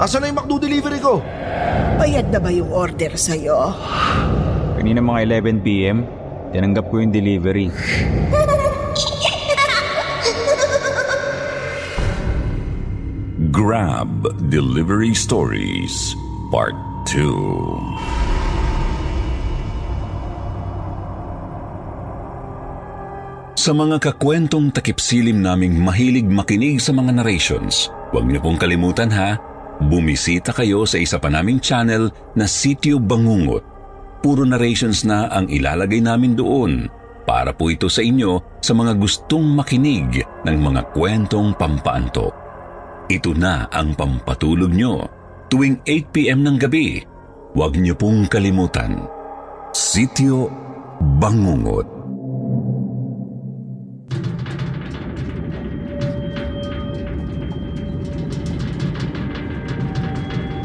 Nasaan na yung McDo delivery ko? Bayad na ba yung order sa'yo? Kanina mga 11pm, tinanggap ko yung delivery. Grab Delivery Stories Part 2 Sa mga kakwentong takipsilim naming mahilig makinig sa mga narrations, huwag niyo pong kalimutan ha, bumisita kayo sa isa pa naming channel na Sityo Bangungot. Puro narrations na ang ilalagay namin doon para po ito sa inyo sa mga gustong makinig ng mga kwentong pampaantok. Ito na ang pampatulog nyo tuwing 8pm ng gabi. Huwag niyo pong kalimutan. Sityo Bangungot.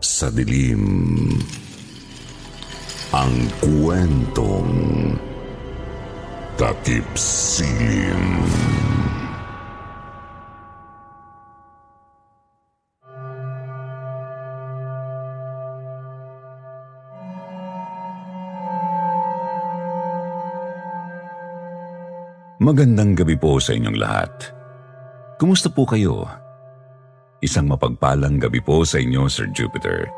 sa dilim. Ang kwentong takip silim. Magandang gabi po sa inyong lahat. Kumusta po kayo? Isang mapagpalang gabi po sa inyo, Sir Jupiter.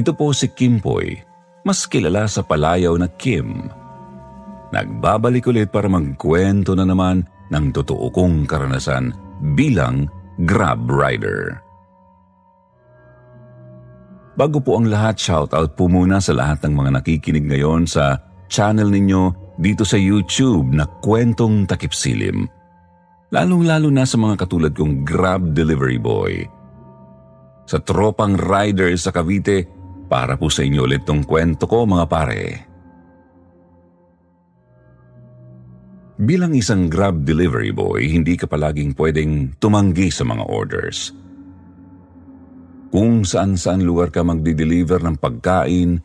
Ito po si Kim Poy, mas kilala sa palayaw na Kim. Nagbabalik ulit para magkwento na naman ng totoo kong karanasan bilang Grab Rider. Bago po ang lahat, shoutout po muna sa lahat ng mga nakikinig ngayon sa channel ninyo dito sa YouTube na Kwentong Takipsilim. Lalong-lalo na sa mga katulad kong Grab Delivery Boy. Sa tropang rider sa Cavite, para po sa inyo ulit tong kwento ko mga pare. Bilang isang Grab Delivery Boy, hindi ka palaging pwedeng tumanggi sa mga orders. Kung saan-saan lugar ka magdi-deliver ng pagkain,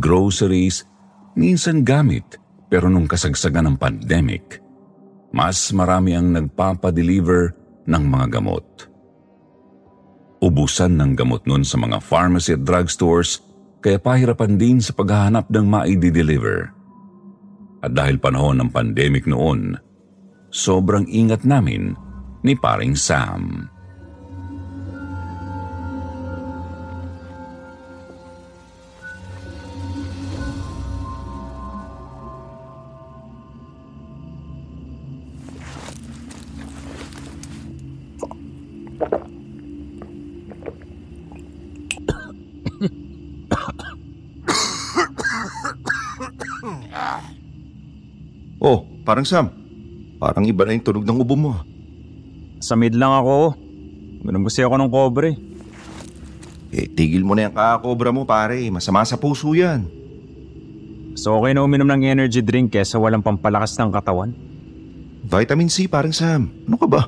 groceries, minsan gamit, pero nung kasagsagan ng pandemic, mas marami ang nagpapadeliver ng mga gamot. Ubusan ng gamot nun sa mga pharmacy at drugstores kaya pahirapan din sa paghahanap ng maidi-deliver. At dahil panahon ng pandemic noon, sobrang ingat namin ni paring Sam. Parang Sam. Parang iba na yung tunog ng ubo mo. Sa mid lang ako. Ganun kasi ako ng kobre. Eh, tigil mo na yung kakobra mo pare. Masama sa puso yan. So okay na uminom ng energy drink kesa walang pampalakas ng katawan. Vitamin C parang Sam. Ano ka ba?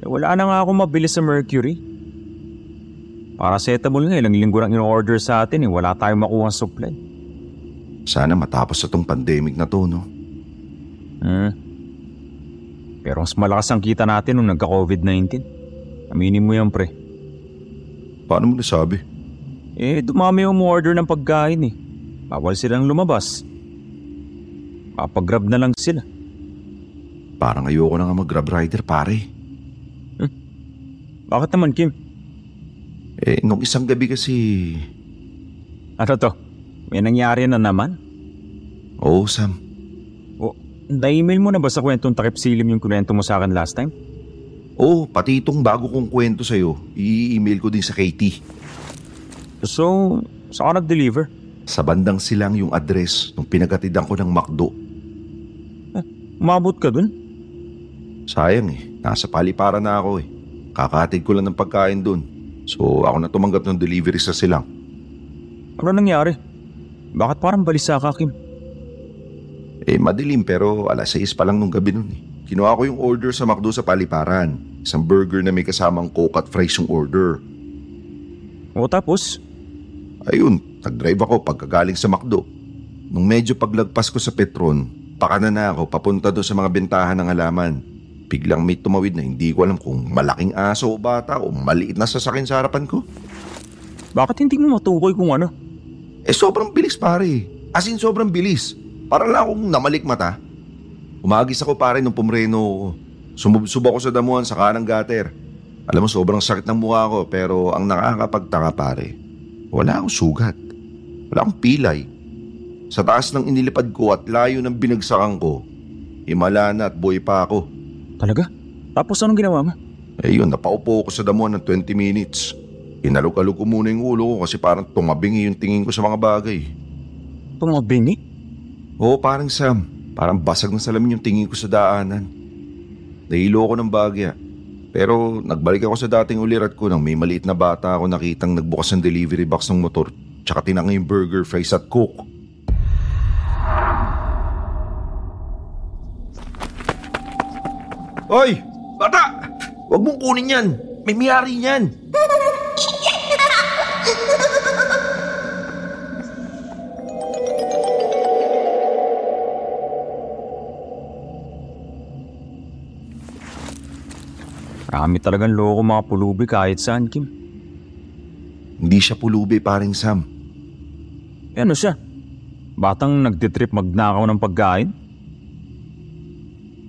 Eh, wala na nga ako mabili sa Mercury. Paracetamol nga, ilang linggo nang in-order sa atin eh. Wala tayong makuha supply. Sana matapos na tong pandemic na to, no? Hmm. Pero mas malakas ang kita natin nung nagka-COVID-19. Aminin mo yan, pre. Paano mo nasabi? Eh, dumami yung order ng pagkain eh. Bawal silang lumabas. Papagrab na lang sila. Parang ayoko na nga mag-grab rider, pare. Bakit naman, Kim? Eh, nung isang gabi kasi... Ano to? May nangyari na naman? Oo, Sam. Na-email mo na ba sa kwentong takip silim yung kunento mo sa akin last time? Oo, pati itong bago kong kwento sa'yo, i-email ko din sa Katie. So, saan ka nag-deliver? Sa bandang silang yung address nung pinagatidan ko ng McDo. Umabot ka dun? Sayang eh, nasa paliparan na ako eh. Kakatid ko lang ng pagkain dun. So ako na tumanggap ng delivery sa silang. Ano nangyari? Bakit parang balisa ka, Kim? Eh madilim pero alas 6 pa lang nung gabi nun eh. Kinuha ko yung order sa McDo sa paliparan. Isang burger na may kasamang coke at fries yung order. O tapos? Ayun, nag-drive ako pagkagaling sa McDo. Nung medyo paglagpas ko sa Petron, pakana na ako papunta doon sa mga bentahan ng halaman. Biglang may tumawid na hindi ko alam kung malaking aso o bata o maliit na sasakyan sa harapan ko. Bakit hindi mo matukoy kung ano? Eh sobrang bilis pare. As in sobrang bilis. Para lang akong namalik mata. Umagis ako pare nung pumreno ako. Sumubsub ako sa damuhan sa kanang gutter. Alam mo sobrang sakit ng mukha ko pero ang nakakapagtaka pare. Wala akong sugat. Wala akong pilay. Sa taas ng inilipad ko at layo ng binagsakan ko, himala na at buhay pa ako. Talaga? Tapos anong ginawa mo? Eh yun, napaupo ko sa damuhan ng 20 minutes. Inalog-alog ko muna yung ulo ko kasi parang tumabingi yung tingin ko sa mga bagay. Tumabingi? Oo, parang Sam. Parang basag ng salamin yung tingin ko sa daanan. Nahilo ako ng bagya. Pero nagbalik ako sa dating ulirat ko nang may maliit na bata ako nakitang nagbukas ng delivery box ng motor tsaka tinangay yung burger, fries at coke. Hoy! Bata! Huwag mong kunin yan! May miyari niyan! Marami talagang loko mga pulubi kahit saan, Kim. Hindi siya pulubi, paring Sam. Eh ano siya? Batang nagtitrip magnakaw ng pagkain?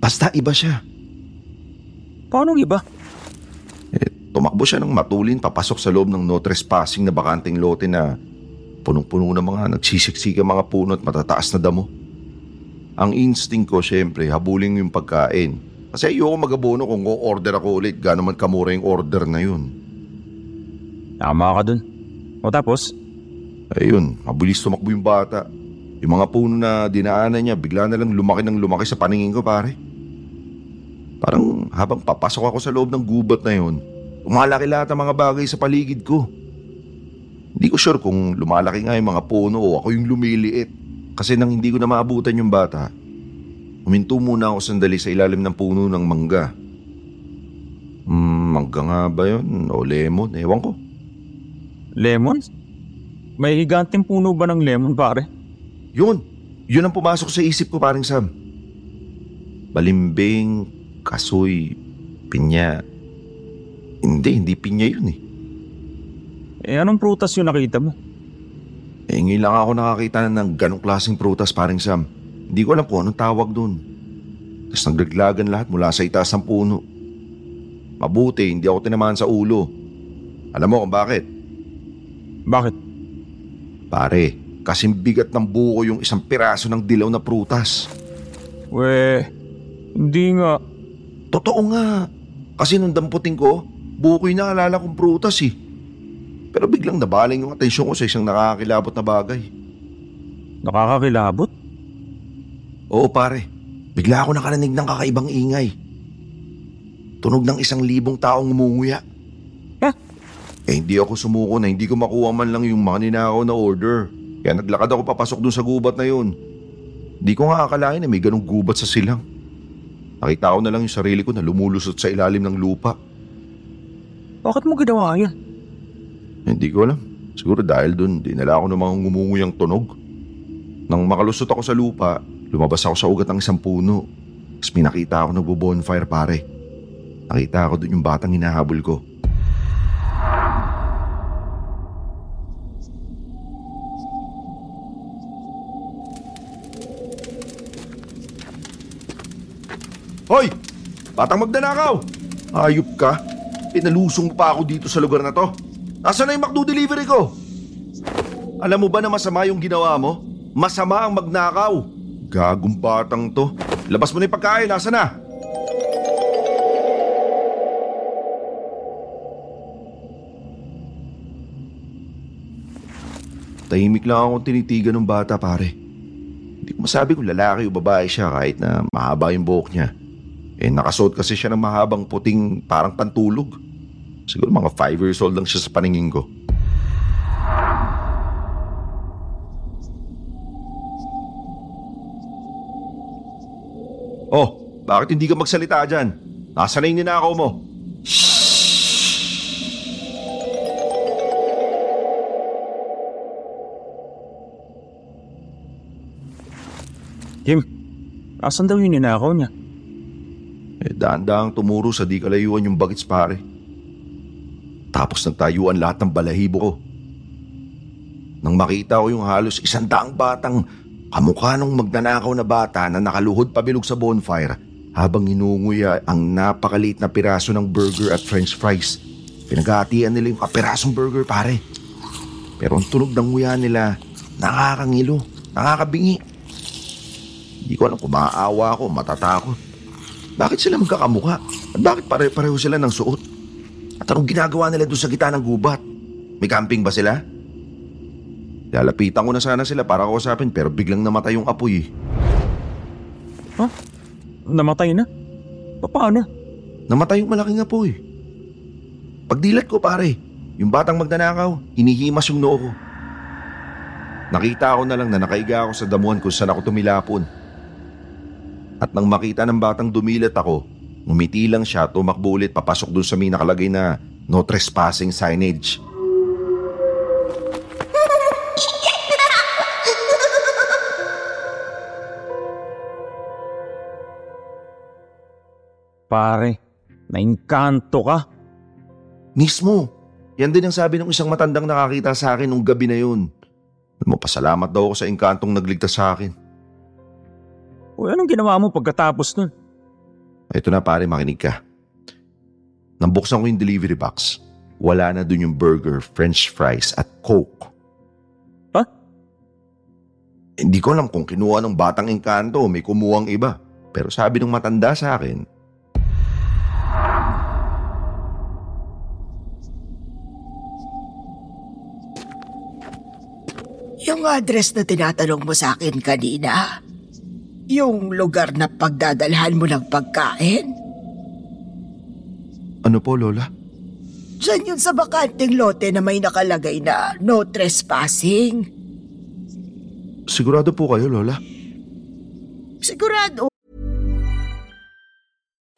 Basta iba siya. Paano iba? Eh, tumakbo siya ng matulin papasok sa loob ng no trespassing na bakanting lote na punong-puno ng mga nagsisiksika mga puno at matataas na damo. Ang instinct ko, syempre, habulin yung pagkain. Kasi ayoko mag-abono kung o-order ako ulit, gano'n man kamura yung order na yun. Tama ka dun. O tapos? Ayun, mabilis tumakbo yung bata. Yung mga puno na dinaanan niya, bigla na lang lumaki ng lumaki sa paningin ko, pare. Parang habang papasok ako sa loob ng gubat na yun, umalaki lahat ang mga bagay sa paligid ko. Hindi ko sure kung lumalaki nga yung mga puno o ako yung lumiliit. Kasi nang hindi ko na maabutan yung bata, huminto muna ako sandali sa ilalim ng puno ng mangga. Hmm, mangga nga ba yun? O lemon? Ewan ko. Lemon? May higanting puno ba ng lemon, pare? Yun. Yun ang pumasok sa isip ko paring Sam. Balimbing, kasoy, pinya. Hindi, hindi pinya yun eh. Eh anong prutas yung nakita mo? Eh ngayon lang ako nakakita na ng ganong klaseng prutas paring Sam. Hindi ko alam kung anong tawag dun. Tapos naglaglagan lahat mula sa itaas ng puno. Mabuti, hindi ako tinamaan sa ulo. Alam mo kung bakit? Bakit? Pare, kasing bigat ng buko yung isang piraso ng dilaw na prutas. We, hindi nga. Totoo nga. Kasi nung damputin ko, buko yung naalala kong prutas eh. Pero biglang nabaling yung atensyon ko sa isang nakakakilabot na bagay. Nakakakilabot. Oo pare, bigla ako nakarinig ng kakaibang ingay. Tunog ng isang libong taong umunguya. Eh? Eh hindi ako sumuko na hindi ko makuha man lang yung mga ninakaw na order. Kaya naglakad ako papasok dun sa gubat na yun. Hindi ko nga akalain na may ganong gubat sa silang. Nakita ko na lang yung sarili ko na lumulusot sa ilalim ng lupa. Bakit mo ginawa yan? Hindi ko alam. Siguro dahil dun, dinala ako ng mga ngumunguyang tunog. Nang makalusot ako sa lupa, lumabas ako sa ugat ng isang puno. Tapos may nakita ako nagbo-bonfire pare. Nakita ako dun yung batang hinahabol ko. Hoy! Batang magdanakaw! Ayop ka! Pinalusong pa ako dito sa lugar na to. Nasaan na yung McDo delivery ko? Alam mo ba na masama yung ginawa mo? Masama ang magnakaw. Gagong batang to. Labas mo na yung pagkain, nasa na? Tahimik lang ako tinitigan ng bata pare. Hindi ko masabi kung lalaki o babae siya kahit na mahaba yung buhok niya. Eh nakasuot kasi siya ng mahabang puting parang pantulog. Siguro mga 5 years old lang siya sa paningin ko. Oh, bakit hindi ka magsalita dyan? Nasaan na yung ninakaw mo? Kim, asan daw yung ninakaw niya? Eh, daan-daang tumuro sa di kalayuan yung bagets pare. Tapos nagtayuan lahat ng balahibo ko. Nang makita ko yung halos isang daang batang kamukha ng magnanakaw na bata na nakaluhod pabilog sa bonfire habang inunguya ang napakaliit na piraso ng burger at french fries. Pinaghatian nila yung kapirasong burger pare. Pero ang tunog ng nguya nila, nakakangilo, nakakabingi. Hindi ko alam kung maaawa ako, matatakot. Bakit sila magkakamukha? At bakit pare-pareho sila ng suot? At anong ginagawa nila doon sa gitna ng gubat? May camping ba sila? Lalapitan ko na sana sila para kausapin pero biglang namatay yung apoy. Ha? Namatay na? Paano? Namatay yung malaking apoy. Pagdilat ko pare, yung batang magnanakaw, hinihimas yung noo ko. Nakita ko na lang na nakaiga ako sa damuhan kung saan ako tumilapon. At nang makita ng batang dumilat ako, ngumiti lang siya tumakbo ulit papasok doon sa may nakalagay na no trespassing signage. Pare, nainkanto ka. Mismo, yan din ang sabi ng isang matandang nakakita sa akin nung gabi na yun. Alam mo, pasalamat daw ako sa engkantong nagligtas sa akin. O anong ginawa mo pagkatapos nun? Ito na pare, makinig ka. Nang buksan ko yung delivery box, wala na dun yung burger, french fries at coke. Ha? Hindi ko alam kung kinuha ng batang engkanto o may kumuhang iba. Pero sabi ng matanda sa akin, Yung address na tinatanong mo sa akin kanina, yung lugar na pagdadalhan mo ng pagkain, ano po Lola? dyan yun sa bakanting lote na may nakalagay na no trespassing. Sigurado po kayo Lola? Sigurado.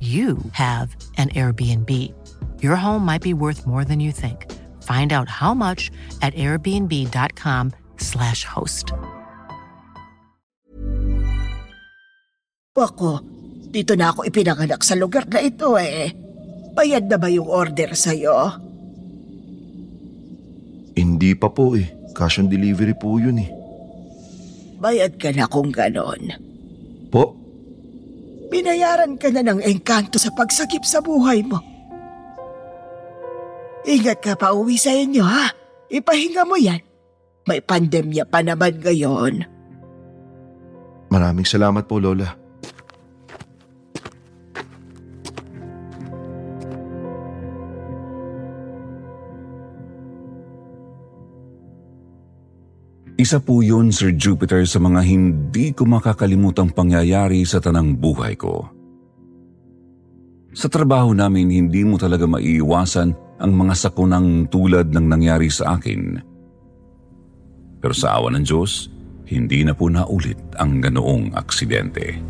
you have an Airbnb. Your home might be worth more than you think. Find out how much at airbnb.com/slash host. Ako, dito na ako ipinanganak sa lugar na ito eh. Bayad na ba yung order sa'yo? Hindi pa po eh. Cash on delivery po yun eh. Bayad ka na kung ganon. Po? Binayaran ka na ng engkanto sa pagsakip sa buhay mo. Ingat ka pa uwi sa inyo ha. Ipahinga mo yan. May pandemya pa naman ngayon. Maraming salamat po, Lola. Isa po yun, Sir Jupiter, sa mga hindi ko makakalimutang pangyayari sa tanang buhay ko. Sa trabaho namin, hindi mo talaga maiiwasan ang mga sakunang tulad ng nangyari sa akin. Pero sa awa ng Diyos, hindi na po naulit ang ganoong aksidente.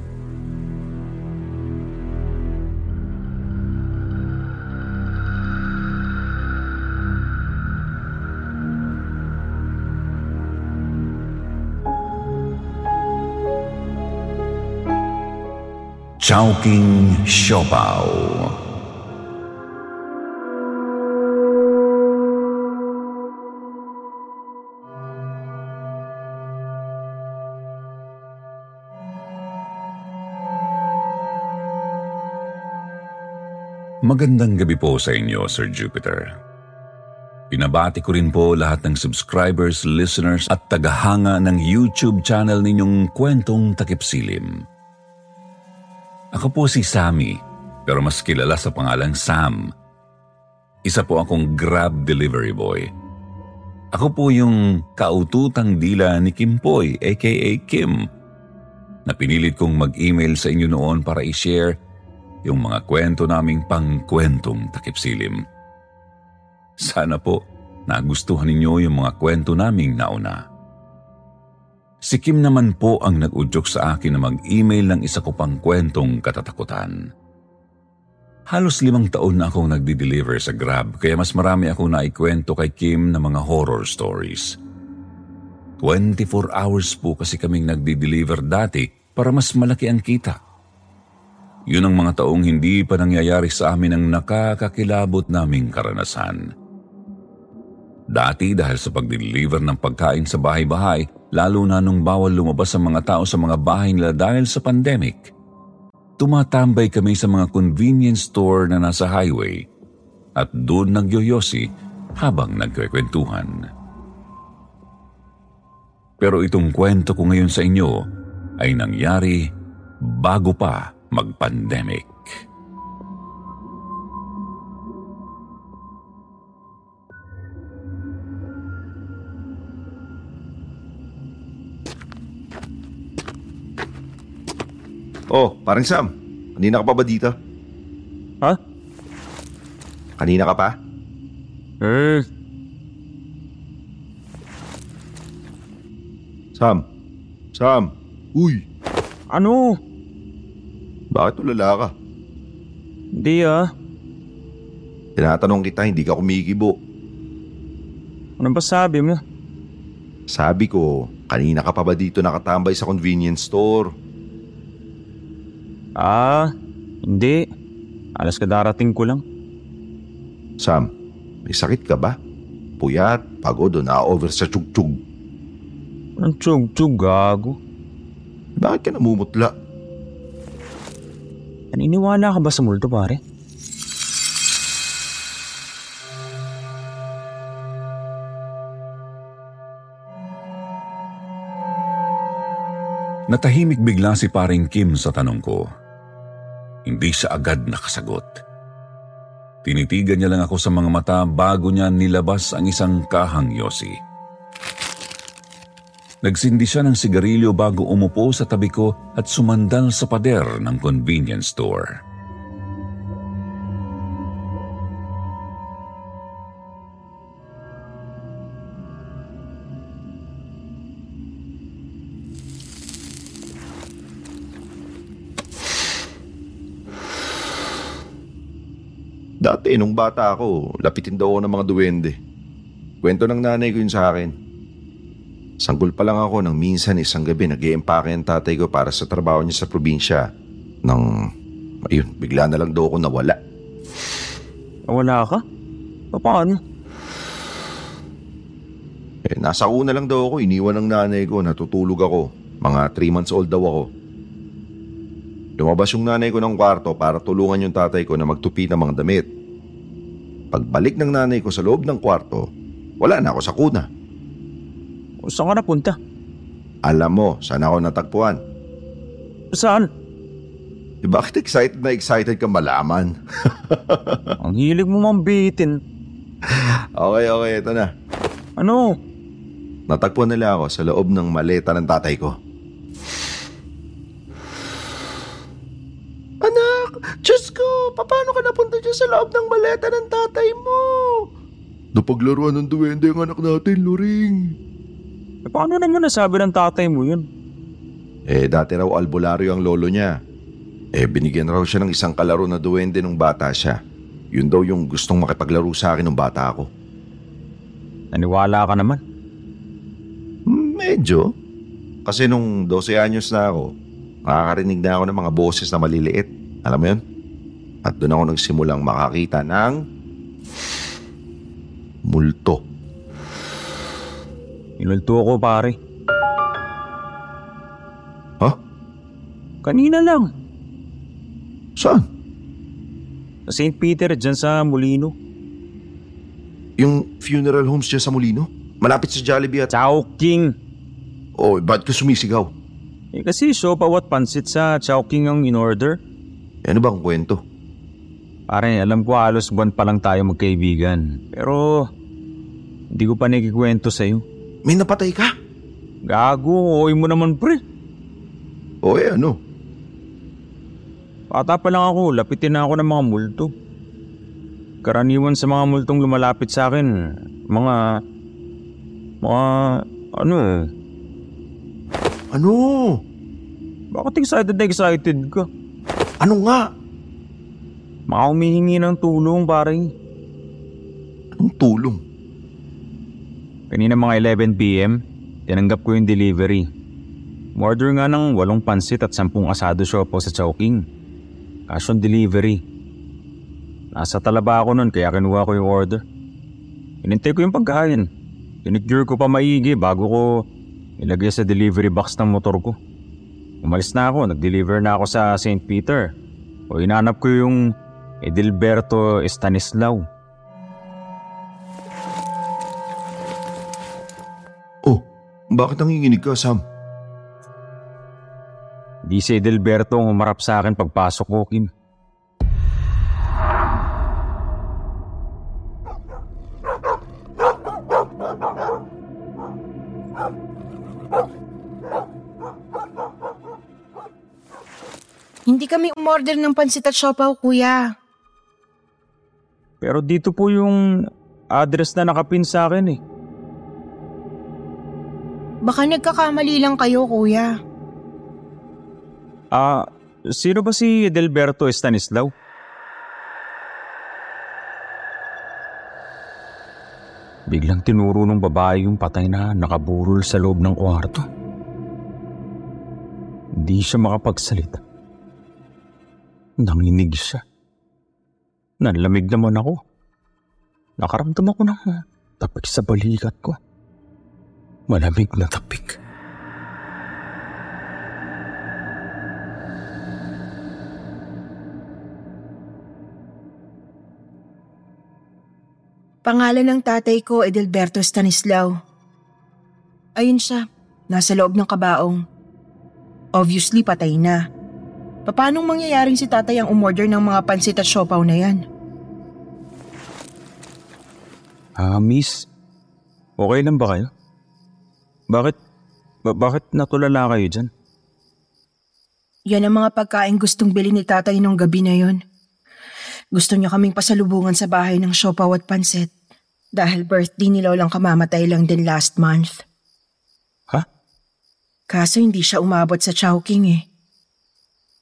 Chowking Siopaw Magandang gabi po sa inyo, Sir Jupiter. Pinabati ko rin po lahat ng subscribers, listeners at tagahanga ng YouTube channel ninyong Kwentong Takipsilim. Ako po si Sammy, pero mas kilala sa pangalang Sam. Isa po akong Grab Delivery Boy. Ako po yung kaututang dila ni Kim Poy, aka Kim, na pinilit kong mag-email sa inyo noon para i-share yung mga kwento naming pangkwentong takipsilim. Sana po nagustuhan ninyo yung mga kwento naming nauna. Si Kim naman po ang nag-udyok sa akin na mag-email ng isa ko pang kwentong katatakutan. Halos limang taon na akong nagdi-deliver sa Grab kaya mas marami akong naikwento kay Kim na mga horror stories. 24 hours po kasi kaming nagdi-deliver dati para mas malaki ang kita. Yun ang mga taong hindi pa nangyayari sa amin ang nakakakilabot naming karanasan. Dati dahil sa pag-deliver ng pagkain sa bahay-bahay, lalo na nung bawal lumabas ang mga tao sa mga bahay nila dahil sa pandemic, tumatambay kami sa mga convenience store na nasa highway at doon nagyoyosi habang nagkwekwentuhan. Pero itong kwento ko ngayon sa inyo ay nangyari bago pa mag-pandemic. Oh, parang Sam. Kanina ka pa ba dito? Ha? Kanina ka pa? Eh, Sam. Sam. Uy, ano? bakit tulala ka? Hindi ah. Tinatanong kita, hindi ka kumikibo. Ano ba sabi mo? Sabi ko, kanina ka pa ba dito nakatambay sa convenience store? Ah, hindi. Alas ka darating ko lang. Sam, may sakit ka ba? Puyat, pagod o na-over sa tsyug-tsyug. Anong tsug-tsug gago? Bakit ka namumutla? Naniniwala ka ba sa multo pare? Natahimik bigla si paring Kim sa tanong ko. Hindi siya agad nakasagot. Tinitigan niya lang ako sa mga mata bago niya nilabas ang isang kahang yosi. Nagsindi siya ng sigarilyo bago umupo sa tabi ko at sumandal sa pader ng convenience store. Dati, nung bata ako, lapitin daw ako ng mga duwende. Kwento ng nanay ko yun sa akin. Sanggol pa lang ako nang minsan isang gabi nag empake ang tatay ko para sa trabaho niya sa probinsya. Nang, ayun, bigla na lang daw ako nawala. Wala ka? Paano? Eh, nasa una lang daw ako, iniwan ng nanay ko, natutulog ako. Mga 3 months old daw ako. Lumabas yung nanay ko ng kwarto para tulungan yung tatay ko na magtupi ng mga damit. Pagbalik ng nanay ko sa loob ng kwarto, wala na ako sa kuna. O saan ka napunta? Alam mo, saan ako natagpuan? Saan? Eh, bakit excited na excited ka malaman? Ang hilig mo mambitin. okay, okay, ito na. Ano? Natagpuan nila ako sa loob ng maleta ng tatay ko. Anak, Diyos ko, paano ka napunta dyan sa loob ng maleta ng tatay mo? Napaglaruan ng duwende ang anak natin, Luring. Eh, paano naman nasabi ng tatay mo yun? Eh, dati raw albularyo ang lolo niya. Eh, binigyan raw siya ng isang kalaro na duwende nung bata siya. Yun daw yung gustong makipaglaro sa akin nung bata ako. Naniwala ka naman. Hmm, Medyo. Kasi nung 12 anyos na ako, nakakarinig na ako ng mga boses na maliliit. Alam mo yun? At doon ako nagsimulang makakita ng multo. Inulto ako pare. Ha? Kanina lang. Saan? Sa St. Peter dyan sa Molino. Yung funeral homes dyan sa Molino? Malapit sa Jollibee at... Chowking. Oh, ba't ka sumisigaw? Eh kasi siopaw at pansit sa Chowking ang in-order. Ano bang kwento? Pare, alam ko halos buwan pa lang tayo magkaibigan. Pero, hindi ko pa nakikwento sa'yo. May napatay ka? Gago, oy mo naman pre. O eh, ano? Bata pa lang ako, lapitin na ako ng mga multo. Karaniwan sa mga multong lumalapit sa akin, mga... mga... ano eh. Ano? Bakit excited na excited ka? Ano nga? Mga humihingi ng tulong pare. Anong tulong? Kanina mga 11pm, tinanggap ko yung delivery. Order nga ng walong pansit at sampung asado siopaw sa Chowking. Cash on delivery. Nasa talaba ako nun kaya kinuha ko yung order. Inintay ko yung pagkain. Tinikure ko pa maigi bago ko ilagay sa delivery box ng motor ko. Umalis na ako, nag-deliver na ako sa St. Peter. O inanap ko yung Edilberto Estanislao. Oh, bakit nanginginig ka, Sam? Di si Edilberto ang umarap sa akin pagpasok ko, Kim. Umorder ng pansit at siopaw, kuya. Pero dito po yung address na nakapin sa akin eh. Baka nagkakamali lang kayo, kuya. Ah, sino ba si Edelberto Estanislao? Biglang tinuro ng babae yung patay na nakaburol sa loob ng kwarto. Hindi siya makapagsalita. Nanginig siya. Nanlamig naman ako. Nakaramdam ako ng tapik sa balikat ko. Malamig na tapik. Pangalan ng tatay ko, Edelberto Stanislao. Ayun siya, nasa loob ng kabaong. Obviously, patay na. Paano mangyayaring si tatay ang umorder ng mga pansit at siopaw na yan? Ah, miss. Okay lang ba kayo? Bakit, ba- bakit natulala kayo dyan? Yan ang mga pagkain gustong bilhin ni tatay nung gabi na yon. Gusto niya kaming pasalubungan sa bahay ng siopaw at pansit dahil birthday ni Lolang kamamatay lang din last month. Ha? Kaso hindi siya umabot sa Chowking eh.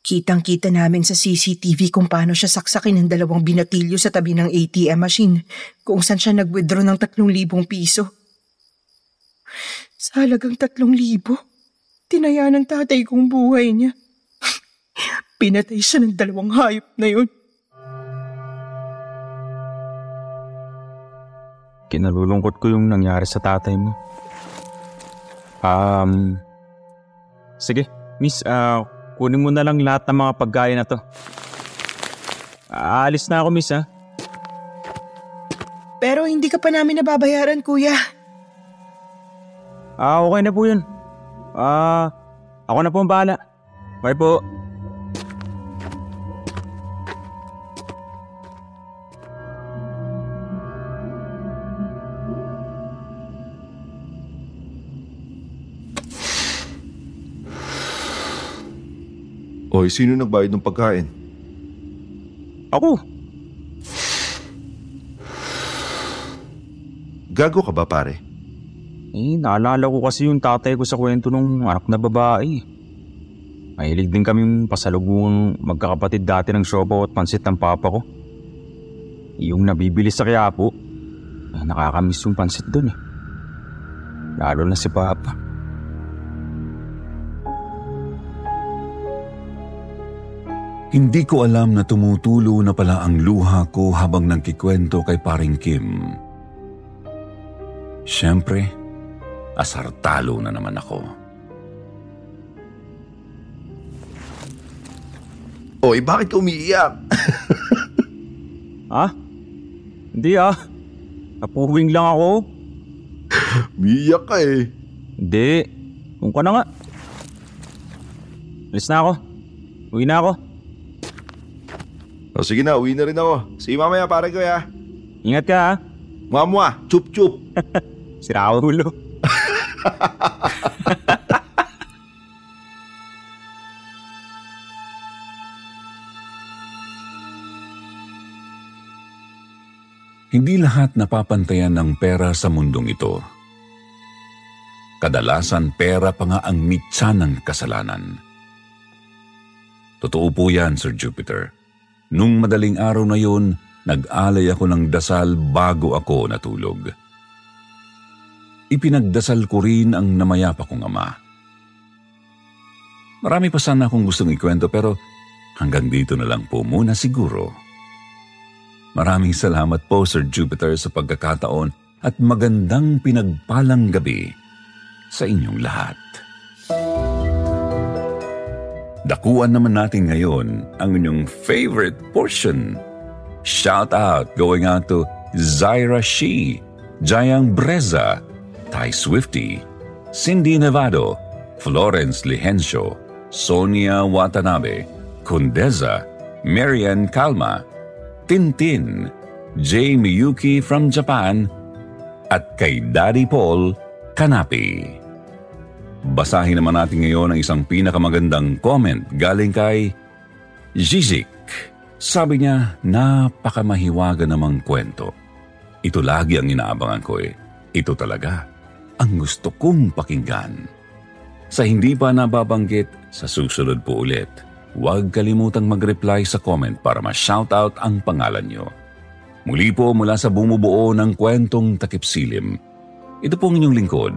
Kitang-kita namin sa CCTV kung paano siya saksakin ng dalawang binatilyo sa tabi ng ATM machine kung saan siya nag-withdraw ng 3,000 piso. Sa halagang tatlong libo, tinaya ng tatay kong buhay niya. Pinatay siya ng dalawang hayop na yun. Kinalulungkot ko yung nangyari sa tatay mo. Um, sige, miss, ah, kunin mo na lang lahat ng mga pagkain na to. Aalis na ako, miss, ha? Pero hindi ka pa namin nababayaran, kuya. Ah, okay na po yun. Ah, ako na po ang bahala. Bye po. Oy, sino nagbayad ng pagkain? Ako. Gago ka ba pare? Eh, naalala ko kasi yung tatay ko sa kwento nung anak na babae. Mahilig din kaming pasalubungang magkakapatid dati ng siopaw at pansit ng papa ko. Yung nabibili sa Quiapo, eh, nakakamiss yung pansit doon eh. Lalo na si papa. Hindi ko alam na tumutulo na pala ang luha ko habang nagkikwento kay paring Kim. Siyempre, asartalo na naman ako. Oy, bakit ka umiiyak? Ah? Hindi ah. Napuwing lang ako. Umiiyak ka eh. Hindi. Kung ka na nga. Alis na ako. Uwi na ako. O sige na, uwi na rin ako. See you mamaya pare ko ya. Ingat ka ah. Mwah chup chup. Sira ulo. Hindi lahat napapantayan ng pera sa mundong ito. Kadalasan pera pa nga ang mitsa ng kasalanan. Totoo po yan, Sir Jupiter. Nung madaling araw na yun, nag-alay ako ng dasal bago ako natulog. Ipinagdasal ko rin ang namayapa kong ama. Marami pa sana akong gustong ikwento pero hanggang dito na lang po muna siguro. Maraming salamat po Sir Jupiter sa pagkakataon at magandang pinagpalang gabi sa inyong lahat. Dakuan naman natin ngayon ang inyong favorite portion. Shout out going out to Zaira Shi, Jayang Breza, Ty Swifty, Cindy Nevado, Florence Lihencio, Sonia Watanabe, Kundeza, Marian Kalma, Tintin, Jay Miyuki from Japan, at kay Daddy Paul Kanapi. Basahin naman natin ngayon ang isang pinakamagandang comment galing kay Zizik. Sabi niya, napakamahiwaga namang kwento. Ito lagi ang inaabangan ko eh. Ito talaga ang gusto kong pakinggan. Sa hindi pa nababanggit, sa susunod po ulit, huwag kalimutang mag-reply sa comment para ma-shoutout ang pangalan nyo. Muli po mula sa bumubuo ng kwentong takipsilim. Ito pong inyong lingkod,